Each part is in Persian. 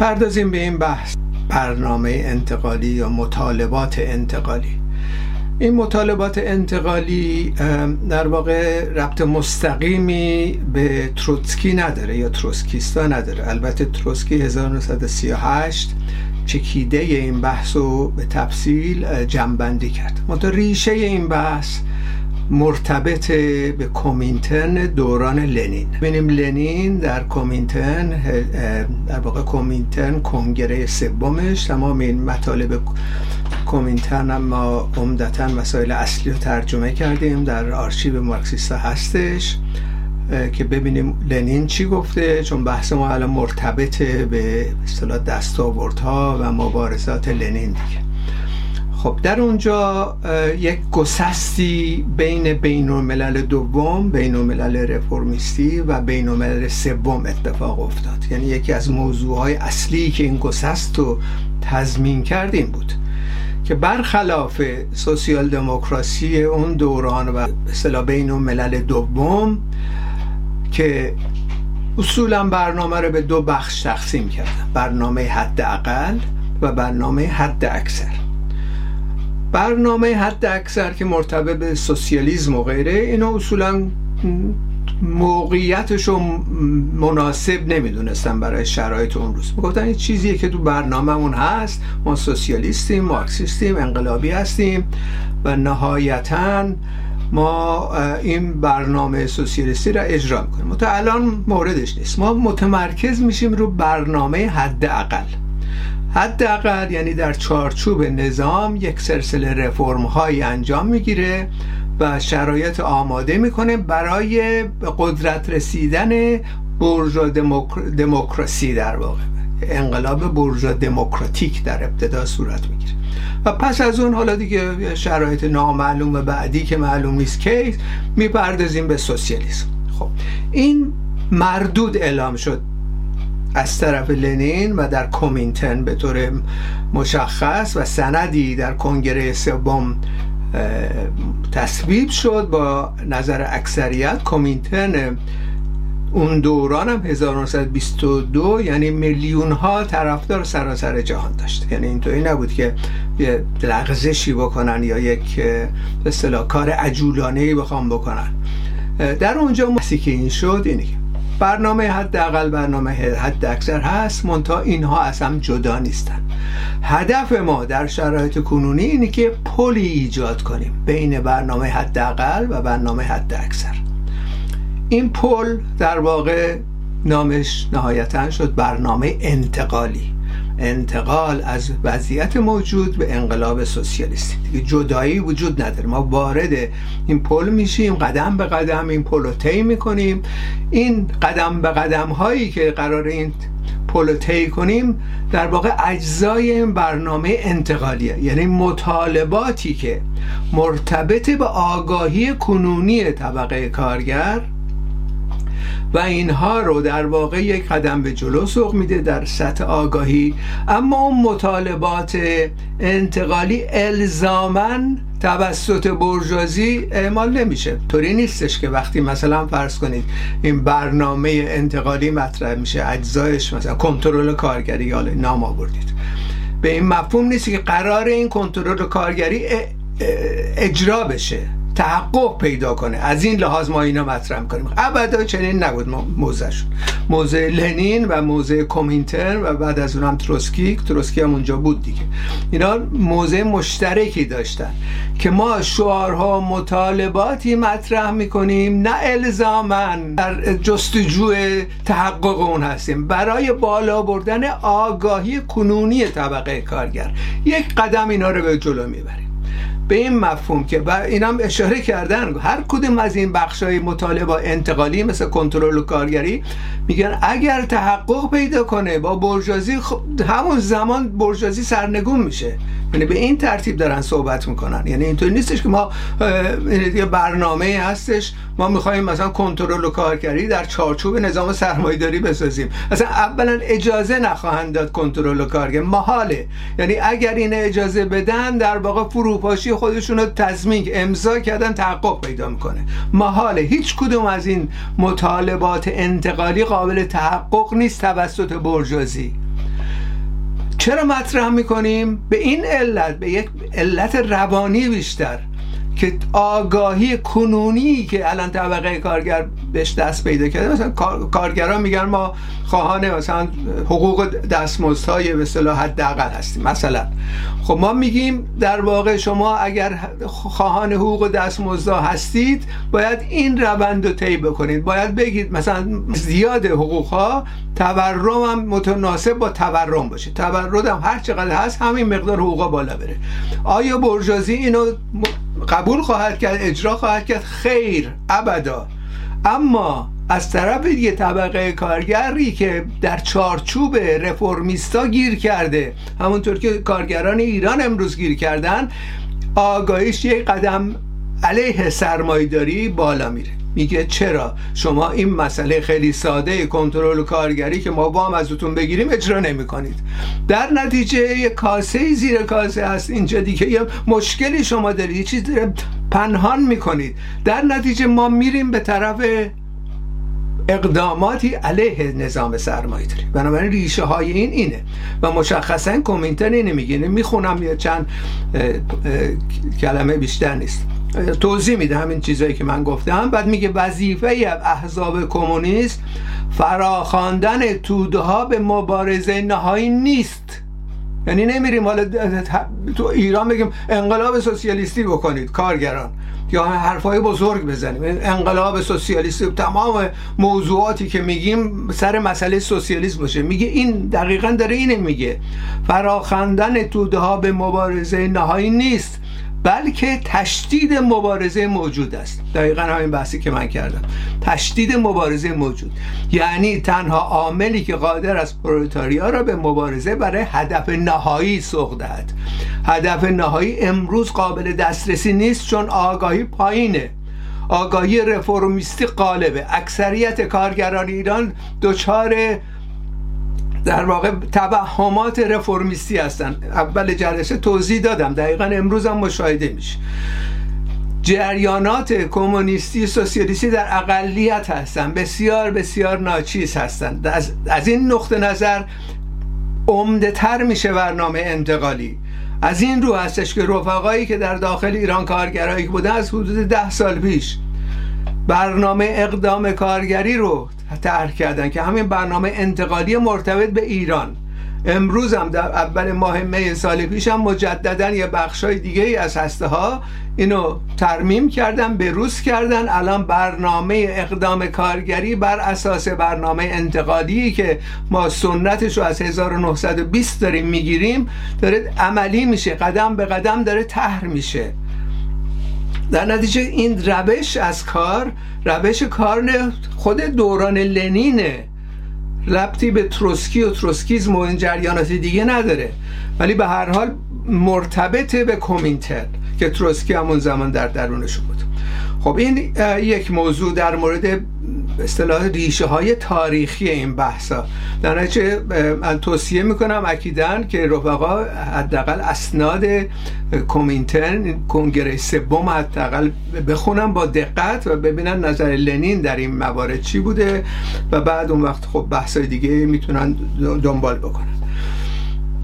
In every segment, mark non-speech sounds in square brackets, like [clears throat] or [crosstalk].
بپردازیم به این بحث. برنامه انتقالی یا مطالبات انتقالی. این مطالبات انتقالی در واقع ربط مستقیمی به تروتسکی نداره یا تروسکیستا نداره. البته تروسکی 1938 چکیده این بحث رو به تفصیل جنبندی کرد. منتها ریشه این بحث مرتبط به کومینترن دوران لنین. ببینیم لنین در کومینترن در واقع کومینترن کنگره سومش تمام این مطالب کومینترن ما عمدتا مسائل اصلی رو ترجمه کردیم در آرشیو مارکسیستا هستش که ببینیم لنین چی گفته چون بحث ما الان مرتبط به اصطلاح دستاوردها و مبارزات لنین دیگه. خب در اونجا یک گسستی بین بین الملل دوم بین الملل رفرمیستی و بین الملل سوم اتفاق افتاد. یعنی یکی از موضوعهای اصلی که این گسست رو تضمین کرد این بود که برخلاف سوسیال دموکراسی اون دوران و اصطلاح بین الملل دوم که اصولا برنامه رو به دو بخش تقسیم کردن. برنامه حد اقل و برنامه حد اکثر برنامه حد اکثر که مرتبط به سوسیالیزم و غیره اینا اصولا موقعیتش رو مناسب نمی‌دونستن برای شرایط اون روز. می‌گفتن این چیزیه که تو برنامهمون هست. ما سوسیالیستیم مارکسیستیم انقلابی هستیم و نهایتا ما این برنامه سوسیالیستی را اجرا می‌کنیم. تا الان موردش نیست. ما متمرکز میشیم رو برنامه حد اقل حداقل یعنی در چارچوب نظام یک سلسله رفرم هایی انجام می‌گیره و شرایط آماده می‌کنه برای قدرت رسیدن برجا دموکراسی در واقع. انقلاب برجا دموکراتیک در ابتدا صورت می‌گیره. و پس از اون حالا دیگه شرایط نامعلوم بعدی که معلوم نیست که می‌پردازیم به سوسیالیسم. خب این مردود اعلام شد. از طرف لنین و در کومینتن به طور مشخص و سندی در کنگره سوم تصویب شد با نظر اکثریت. کومینتن اون دوران هم 1922 یعنی میلیون ها طرفدار سراسر جهان داشت. یعنی اینطوری نبود که یه لغزشی بکنن یا یک به کار عجولانه بخوام بکنن. در اونجا مسی که این شد اینه برنامه حداقل برنامه حد اکثر هست منتها اینها از هم جدا نیستن. هدف ما در شرایط کنونی اینه که پلی ایجاد کنیم بین برنامه حداقل و برنامه حد اکثر. این پل در واقع نامش نهایتا شد برنامه انتقالی. انتقال از وضعیت موجود به انقلاب سوسیالیستی. دیگه جدایی وجود نداره. ما وارد این پل میشیم قدم به قدم این پل رو طی می‌کنیم. این قدم به قدم هایی که قرار این پل رو طی کنیم در واقع اجزای این برنامه انتقالیه. یعنی مطالباتی که مرتبط به آگاهی کنونی طبقه کارگر و اینها رو در واقع یک قدم به جلو سوق میده در سطح آگاهی. اما اون مطالبات انتقالی الزامن توسط برجازی اعمال نمیشه. طوری نیستش که وقتی مثلا فرض کنید این برنامه انتقالی مطرح میشه اجزایش مثلا کنترل کارگری یا نام آوردید. به این مفهوم نیست که قرار این کنترل کارگری اجرا بشه. تحقق پیدا کنه. از این لحاظ ما اینا مطرح کنیم ابدا چنین نبود. موزهشون موزه لنین و موزه کومینتر و بعد از اونم تروسکی. تروسکی هم اونجا بود دیگه. اینا موزه مشترکی داشتن که ما شعارها مطالباتی مطرح می‌کنیم. نه الزامن در جستجوی تحقق اون هستیم. برای بالا بردن آگاهی کنونی طبقه کارگر. یک قدم اینا رو به جلو می‌بریم. به این مفهوم که و اینم اشاره کردن هر کدوم از این های مطالبه انتقالی مثل کنترل و کارگری میگن اگر تحقق پیدا کنه با برجازی خب همون زمان برجازی سرنگون میشه. یعنی به این ترتیب دارن صحبت می‌کنن. یعنی اینطور نیستش که ما یه برنامه هستش. ما می‌خوایم مثلا کنترل و کارگری در چارچوب نظام سرمایه‌داری بسازیم. اصلا اولا اجازه نخواهند داد کنترل و کارگر محاله. یعنی اگر این اجازه بدن در واقع فروپاشی خودشون رو تضمین امضا کردن تحقق پیدا می‌کنه. محاله. هیچ کدوم از این مطالبات انتقالی قابل تحقق نیست توسط برجازی. چرا مطرح می‌کنیم؟ به این علت به یک علت روانی بیشتر. که آگاهی کنونی که الان طبقه کارگر بهش دست پیدا کرده مثلا کارگران میگن ما خواهان مثلا حقوق دستمزدهای به اصطلاح حداقل هستیم. مثلا خب ما میگیم در واقع شما اگر خواهان حقوق دستمزدها هستید باید این روند رو طی بکنید. باید بگید مثلا زیاد حقوق ها تورم هم متناسب با تورم باشه. تورم هم هر چقدر هست همین مقدار حقوق بالا بره. آیا برجازی اینو قبول خواهد کرد اجرا خواهد کرد خیر ابدا. اما از طرف دیگه طبقه کارگری که در چارچوب رفرمیستا گیر کرده همونطور که کارگران ایران امروز گیر کردن آگاهیش یک قدم علیه سرمایداری بالا میره. میگه چرا؟ شما این مسئله خیلی ساده کنترل کارگری که ما با هم ازتون بگیریم اجرا نمی کنید در نتیجه یه کاسه زیر کاسه هست. اینجا دیگه یه مشکلی شما دارید. یه چیز پنهان می‌کنید. در نتیجه ما میریم به طرف اقداماتی علیه نظام سرمایه داری بنابراین ریشه های این اینه. و مشخصا کومینتر اینه. میگه می‌خونم یه چند کلمه بیشتر نیست. توضیح میده همین چیزایی که من گفتم. بعد میگه وظیفه احزاب کمونیست فراخواندن توده ها به مبارزه نهایی نیست. یعنی نمیریم حالا تو ایران بگیم انقلاب سوسیالیستی بکنید کارگران. یا حرفای بزرگ بزنیم. انقلاب سوسیالیستی تمام موضوعاتی که میگیم سر مسئله سوسیالیسم باشه. میگه این دقیقا داره اینه میگه. فراخواندن توده ها به مبارزه نهایی نیست. بلکه تشدید مبارزه موجود است. دقیقا همین بحثی که من کردم. تشدید مبارزه موجود. یعنی تنها عاملی که قادر از پرولتاریا را به مبارزه برای هدف نهایی سوق دهد. هدف نهایی امروز قابل دسترسی نیست چون آگاهی پایینه. آگاهی رفرمیستی قالبه اکثریت کارگران ایران دچار در واقع توهمات رفرمیستی هستن. اول جلسه توضیح دادم. دقیقا امروز هم مشاهده میشه. جریانات کمونیستی سوسیالیستی در اقلیت هستن. بسیار بسیار ناچیز هستند از, این نقطه نظر عمده تر میشه برنامه انتقالی. از این رو هستش که رفقایی که در داخل ایران کارگرایی بودن از حدود ده سال پیش برنامه اقدام کارگری رو طرح کردن که همین برنامه انتقالی مرتبط به ایران. امروز هم در اول ماه می سال پیش هم مجددا یه بخشای دیگه ای از هسته ها اینو ترمیم کردن به روز کردن. الان برنامه اقدام کارگری بر اساس برنامه انتقالی که ما سنتش رو از 1920 داریم می‌گیریم داره عملی میشه قدم به قدم داره تهر میشه. در نتیجه این روش از کار روش کار خود دوران لنینه لبتی به تروسکی و تروسکیزم و این جریانات دیگه نداره. ولی به هر حال مرتبط به کومینتر که تروسکی همون زمان در درونش بود. خب این یک موضوع در مورد اصطلاح ریشه های تاریخی این بحثا. در نتیجه من توصیه می‌کنم اکیدن که رفقا حداقل اسناد کومینترن کنگره سوم حداقل بخونم با دقت و ببینن نظر لنین در این موارد چی بوده و بعد اون وقت خب بحثای دیگه می‌تونن دنبال بکنن.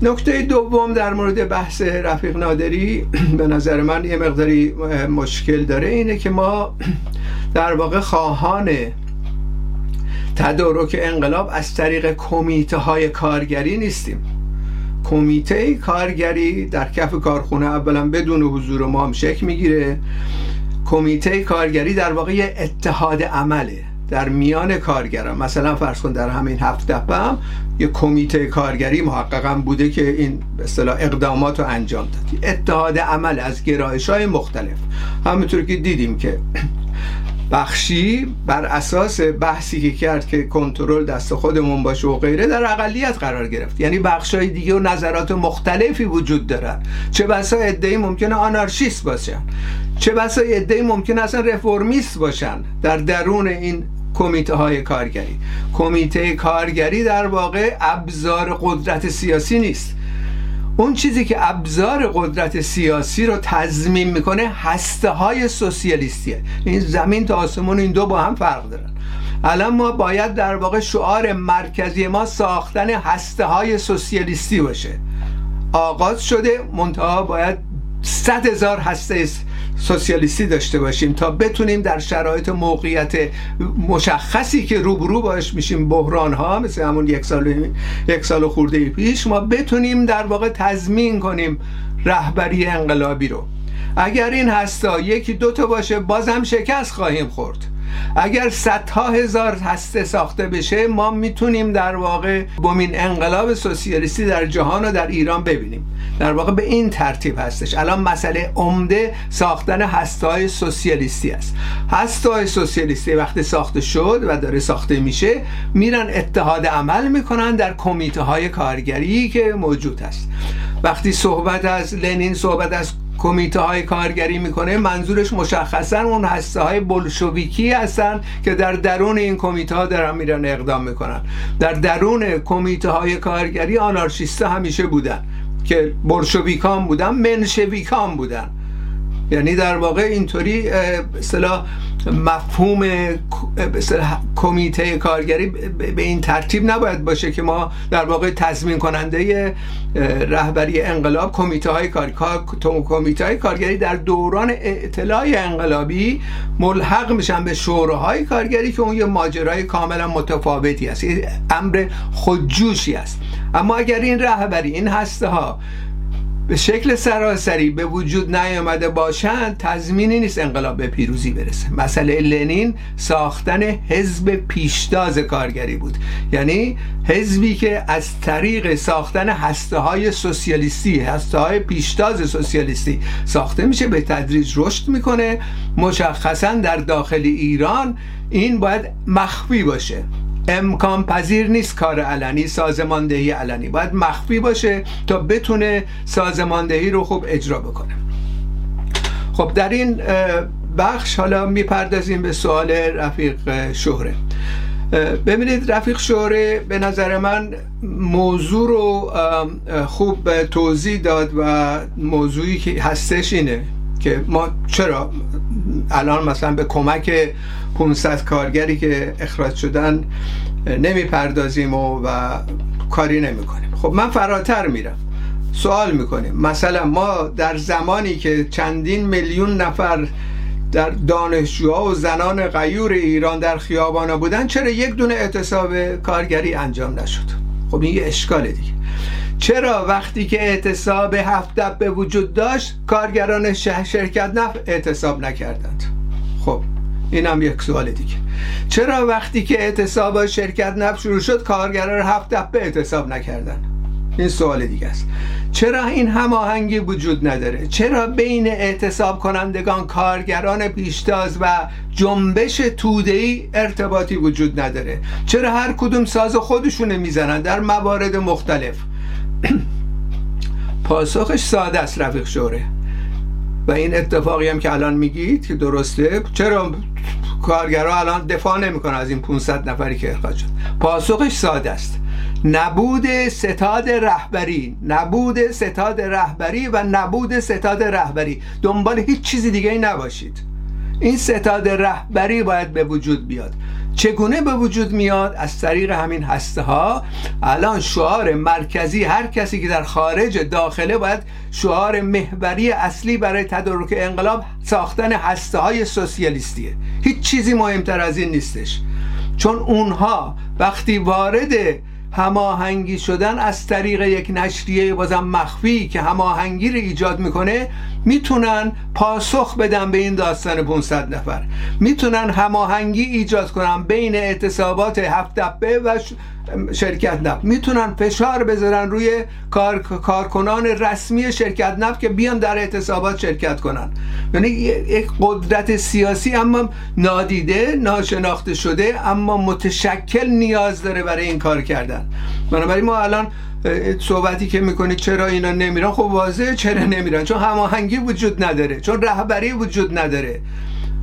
نکته دوم در مورد بحث رفیق نادری [clears throat] به نظر من یه مقداری مشکل داره اینه که ما [clears throat] در واقع خواهان تدارک انقلاب از طریق کمیته های کارگری نیستیم. کمیته کارگری در کف کارخونه اولا بدون حضور ما هم شکل می‌گیره. کمیته کارگری در واقع یه اتحاد عمله. در میان کارگران. مثلا فرض کن در همین هفت دفعه هم یه کمیته کارگری محققا بوده که این اصطلاح اقدامات رو انجام داد. اتحاد عمل از گرایش های مختلف. همونطور که دیدیم که بخشی بر اساس بحثی که کرد که کنترل دست خودمون باشه و غیره در اقلیت قرار گرفت. یعنی بخشای دیگه و نظرات مختلفی وجود دارن. چه بسا ادعی ممکنه آنارشیست باشن. چه بسا ادعی ممکنه اصلا رفرمیست باشن. در درون این کمیته های کارگری. کمیته کارگری در واقع ابزار قدرت سیاسی نیست. اون چیزی که ابزار قدرت سیاسی رو تضمین می‌کنه هسته های سوسیالیستیه. این زمین تا آسمون این دو با هم فرق دارن. الان ما باید در واقع شعار مرکزی ما ساختن هسته های سوسیالیستی باشه. آغاز شده منتها باید صد هزار هسته سوسیالیستی داشته باشیم تا بتونیم در شرایط موقعیت مشخصی که روبرو باش میشیم بحران ها مثل همون یک سال یک سال خورده پیش ما بتونیم در واقع تضمین کنیم رهبری انقلابی رو. اگر این هستا یکی دوتا باشه بازم شکست خواهیم خورد. اگر صدها هزار هسته ساخته بشه ما می‌تونیم در واقع بومین انقلاب سوسیالیستی در جهان و در ایران ببینیم. در واقع به این ترتیب هستش. الان مسئله عمده ساختن هسته سوسیالیستی است. هسته سوسیالیستی وقتی ساخته شد و داره ساخته میشه میرن اتحاد عمل می‌کنن در کمیته های کارگری که موجود هست وقتی صحبت از لنین صحبت از کمیته های کارگری می‌کنه منظورش مشخصا اون هسته های بلشویکی هستن که در درون این کمیته ها دارن میرن اقدام می‌کنن. در درون کمیته های کارگری آنارشیست همیشه بودن که بلشویکان بودن منشویکان بودن. یعنی در واقع اینطوری اصطلاح مفهوم کمیته کارگری به این ترتیب نباید باشه که ما در واقع تضمین کننده رهبری انقلاب کمیته های کار کمیته های کارگری در دوران اطلاع انقلابی ملحق میشن به شوراهای کارگری که اون یه ماجرای کاملا متفاوتی است امر خودجوشی است اما اگر این رهبری این هسته ها به شکل سراسری به وجود نیامده باشند تضمینی نیست انقلاب به پیروزی برسه. مسئله لنین ساختن حزب پیشتاز کارگری بود. یعنی حزبی که از طریق ساختن هسته های سوسیالیستی هسته های پیشتاز سوسیالیستی ساخته میشه به تدریج رشد می‌کنه. مشخصا در داخل ایران این باید مخفی باشه. امکان پذیر نیست کار علنی سازماندهی علنی. باید مخفی باشه تا بتونه سازماندهی رو خوب اجرا بکنه. خب در این بخش حالا می‌پردازیم به سوال رفیق شهره. ببینید رفیق شهره به نظر من موضوع رو خوب توضیح داد و موضوعی که هستش اینه که ما چرا الان مثلا به کمک 500 کارگری که اخراج شدن نمی‌پردازیم و, و کاری نمی کنیم خب من فراتر میرم. سوال می‌کنیم. مثلا ما در زمانی که چندین میلیون نفر در دانشجوها و زنان غیور ایران در خیابانا بودن چرا یک دونه اعتصاب کارگری انجام نشد؟ خب این یه اشکال دیگه. چرا وقتی که اعتصاب هفت به وجود داشت کارگران شرکت نفت اعتصاب نکردند؟ این هم یک سوال دیگه. چرا وقتی که اعتصاب شرکت نفت شروع شد کارگران هفت به اعتصاب نکردن؟ این سوال دیگه است. چرا این هماهنگی وجود نداره؟ چرا بین اعتصاب کنندگان کارگران پیشتاز و جنبش تودهی ارتباطی وجود نداره؟ چرا هر کدوم ساز خودشونه می‌زنن در موارد مختلف؟ [clears throat] پاسخش ساده است رفیق شوره. و این اتفاقی هم که الان میگید که درسته چرا کارگرها الان دفاع نمی‌کنن از این 500 نفری که اخراج شد؟ پاسخش ساده است. نبود ستاد رهبری نبود ستاد رهبری و نبود ستاد رهبری. دنبال هیچ چیزی دیگه ای نباشید. این ستاد رهبری باید به وجود بیاد. چگونه به وجود میاد؟ از طریق همین هسته ها الان شعار مرکزی هر کسی که در خارج داخله باید شعار محوری اصلی برای تدارک انقلاب ساختن هسته های سوسیالیستیه. هیچ چیزی مهمتر از این نیستش. چون اونها وقتی وارد هماهنگی شدن از طریق یک نشریه بازم مخفی که هماهنگی رو ایجاد می‌کنه می‌تونن پاسخ بدن به این داستان 500 نفر. می‌تونن هماهنگی ایجاد کنن بین اعتصابات هفت دبه و شرکت نفت. می‌تونن فشار بذارن روی کار... کارکنان رسمی شرکت نفت که بیان در اعتصابات شرکت کنن. یعنی یک قدرت سیاسی اما نادیده ناشناخته شده اما متشکل نیاز داره برای این کار کردن. بنابراین ما الان صحبتی که می‌کنید چرا اینا نمیرن؟ خب واضحه چرا نمیرن؟ چون هماهنگی وجود نداره چون رهبری وجود نداره.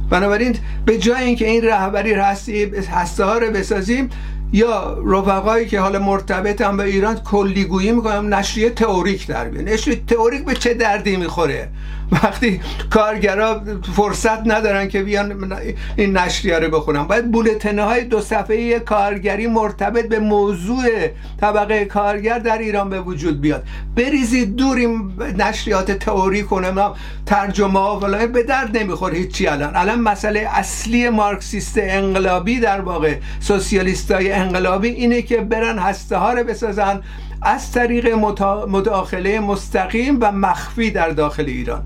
بنابراین به جای اینکه این رهبری هسته ها رو بسازیم یا رفقایی که حالا مرتبطن به ایران کلیگویی می‌کنم نشریه تئوریک در بیان نشریه تئوریک به چه دردی می‌خوره؟ وقتی کارگرا فرصت ندارن که بیان این نشریه رو بخونن. باید بولتنه های دو صفحه کارگری مرتبط به موضوع طبقه کارگر در ایران به وجود بیاد. بریزید دور این نشریات تئوری کنم ترجمه ها فلان به درد نمی‌خوره هیچی الان. الان مسئله اصلی مارکسیست انقلابی در واقع سوسیالیست های انقلابی اینه که برن هسته ها رو بسازن از طریق مداخله مستقیم و مخفی در داخل ایران.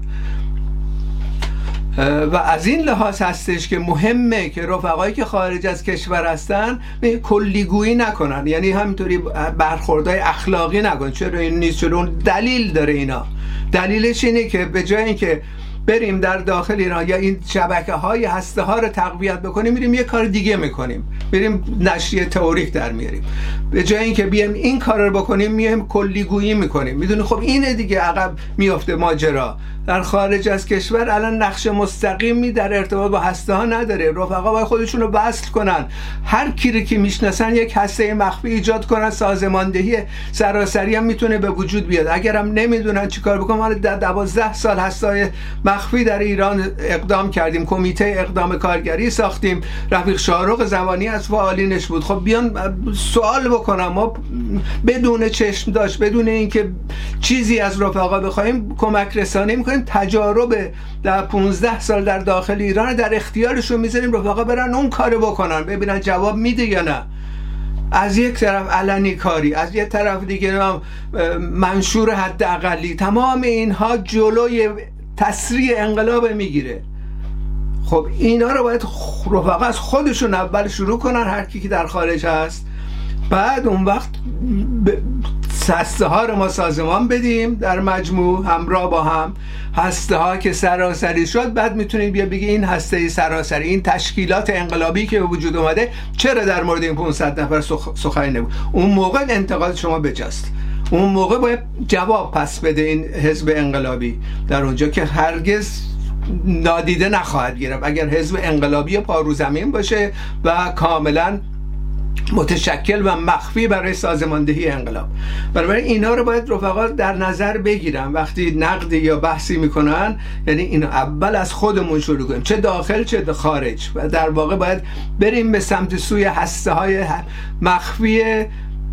و از این لحاظ هستش که مهمه که رفقایی که خارج از کشور هستن کلیگویی نکنن. یعنی همینطوری برخوردهای اخلاقی نکن. چرا این نیست؟ چرا اون دلیل داره اینا. دلیلش اینه که به جای اینکه بریم در داخل ایران یا این شبکه های هسته ها رو تقویت بکنیم میریم یه کار دیگه می‌کنیم. بریم نشریه تئوریک در میاریم. به جای اینکه بیایم این کار رو بکنیم میایم کلیگویی می‌کنیم. می‌دونی؟ خب اینه دیگه عقب میافته ماجرا. در خارج از کشور الان نقش مستقیمی در ارتباط با هسته ها نداره. رفقا باید خودشون رو وصل کنن. هر کی که می‌شناسن یک هسته مخفی ایجاد کنن. سازماندهی سراسری هم می‌تونه به وجود بیاد. اگرم نمی‌دونن چیکار بکنن ما در 12 سال هسته مخفی در ایران اقدام کردیم. کمیته اقدام کارگری ساختیم. رفیق شارق زمانی از فعالینش بود. خب بیان سوال بکنم. ما بدون چشم داشت بدون اینکه چیزی از رفقا بخوایم کمک رسانی می‌کنیم. تجارب در 15 سال در داخل ایران در اختیارشون می‌ذاریم رفقا برن اون کارو بکنن. ببینن جواب میده یا نه. از یک طرف علنی کاری از یک طرف دیگه منشور حداقلی. تمام اینها جلوی تسریع انقلاب می‌گیره. خب اینا رو باید رفقا از خودشون اول شروع کنن هر کی که در خارج هست. بعد اون وقت هسته ها رو ما سازمان بدیم در مجموع همراه با هم. هسته ها که سراسری شد بعد می‌تونیم بیا بگی این هسته سراسری این تشکیلات انقلابی که به وجود اومده چرا در مورد این 500 نفر سخنی نبود؟ اون موقع انتقاد شما بجاست. اون موقع باید جواب پس بده این حزب انقلابی. در اونجا که هرگز نادیده نخواهد گرفت. اگر حزب انقلابی پاروزمین باشه و کاملا متشکل و مخفی برای سازماندهی انقلاب. برای اینا رو باید رفقا در نظر بگیرن. وقتی نقد یا بحثی می‌کنن یعنی این اول از خودمون شروع کنیم. چه داخل چه خارج. و در واقع باید بریم به سمت سوی هسته های مخفی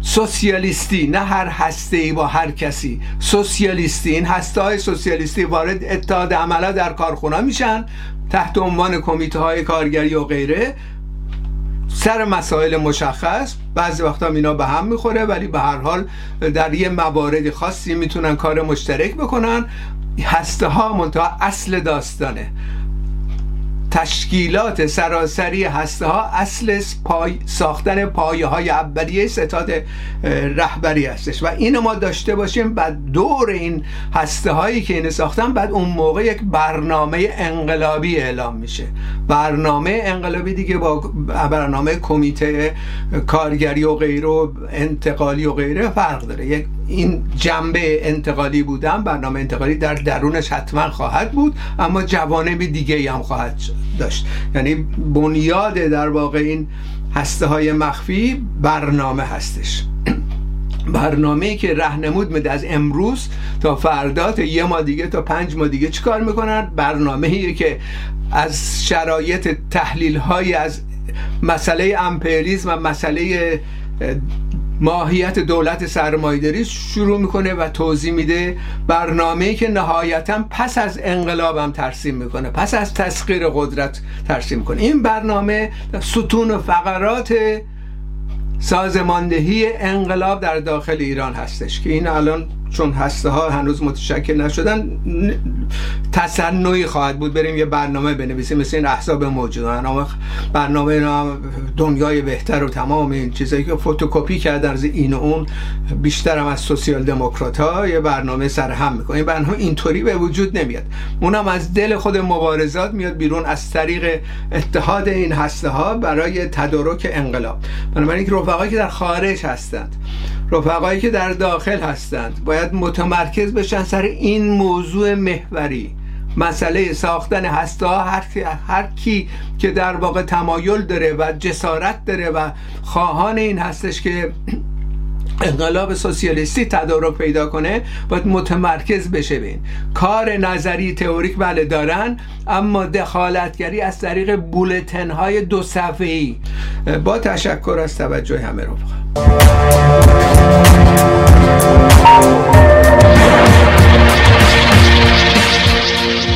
سوسیالیستی نه هر هسته با هر کسی. سوسیالیستی این هسته های سوسیالیستی وارد اتحاد عملا در کارخونه میشن تحت عنوان کمیته های کارگری و غیره. سر مسائل مشخص بعضی وقتا اینا به هم می‌خوره ولی به هر حال در یه موارد خاصی می‌تونن کار مشترک بکنن. هسته ها منتها اصل داستانه. تشکیلات سراسری هسته ها اصل پای ساختن پایه های اولیه ستاد رهبری هستش. و اینو ما داشته باشیم بعد دور این هسته هایی که اینو ساختن بعد اون موقع یک برنامه انقلابی اعلام میشه. برنامه انقلابی دیگه با برنامه کمیته کارگری و غیره و انتقالی و غیره فرق داره. یک این جنبه انتقالی بودن برنامه انتقالی در درونش حتما خواهد بود اما جوانب دیگه هم خواهد داشت. یعنی بنیاد در واقع این هسته های مخفی برنامه هستش. برنامه که رهنمود میده از امروز تا فردا تا یه ما دیگه تا پنج ما دیگه چیکار می‌کنن؟ برنامه که از شرایط تحلیل های از مسئله امپریالیسم و مسئله ماهیت دولت سرمایداری شروع می‌کنه و توضیح میده برنامه که نهایتا پس از انقلابم ترسیم می‌کنه پس از تسخیر قدرت ترسیم می‌کنه. این برنامه ستون و فقرات سازماندهی انقلاب در داخل ایران هستش که این الان چون هسته ها هنوز متشکل نشدن تصنعی خواهد بود بریم یه برنامه بنویسیم مثل این احزاب موجود. برنامه دنیای بهتر و تمام این چیزایی که فتوکپی کردن از این و اون بیشتر هم از سوسیال دموکرات ها یه برنامه سر هم می‌کنه. این برنامه اینطوری به وجود نمیاد. اونم از دل خود مبارزات میاد بیرون از طریق اتحاد این هسته ها برای تدارک انقلاب. بنابراین رفقایی که در خارج هستند. رفقایی که در داخل هستند. باید متمرکز بشن سر این موضوع محوری. مسئله ساختن هسته هر, هر کی که در واقع تمایل داره و جسارت داره و خواهان این هستش که انقلاب سوسیالیستی تدارک پیدا کنه باید متمرکز بشه بین. کار نظری تئوریک بله دارن اما دخالتگری از طریق بولتن های دو صفحه‌ای. با تشکر از توجه همه رو رفقا